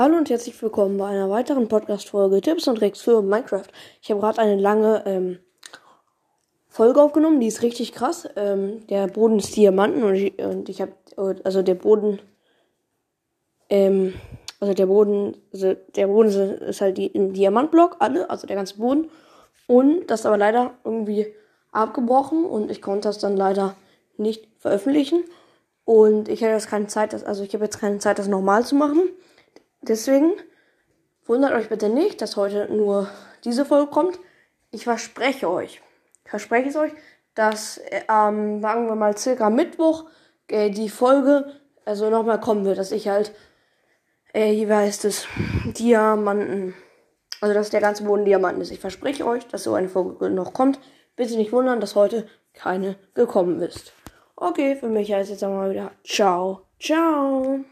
Hallo und herzlich willkommen bei einer weiteren Podcast-Folge Tipps und Tricks für Minecraft. Ich habe gerade eine lange ähm, Folge aufgenommen, die ist richtig krass. Ähm, der Boden ist Diamanten und ich, ich habe, also der Boden, ähm, also der Boden, also der Boden ist halt die, ein Diamantblock, alle, also der ganze Boden. Und das ist aber leider irgendwie abgebrochen und ich konnte das dann leider nicht veröffentlichen. Und ich hatte jetzt keine Zeit, das, also ich habe jetzt keine Zeit, das nochmal zu machen. Deswegen wundert euch bitte nicht, dass heute nur diese Folge kommt. Ich verspreche euch, verspreche es euch, dass ähm, sagen wir mal circa Mittwoch äh, die Folge also nochmal kommen wird, dass ich halt äh, wie heißt es Diamanten, also dass der ganze Boden Diamanten ist. Ich verspreche euch, dass so eine Folge noch kommt. Bitte nicht wundern, dass heute keine gekommen ist. Okay, für mich heißt jetzt einmal wieder Ciao, ciao.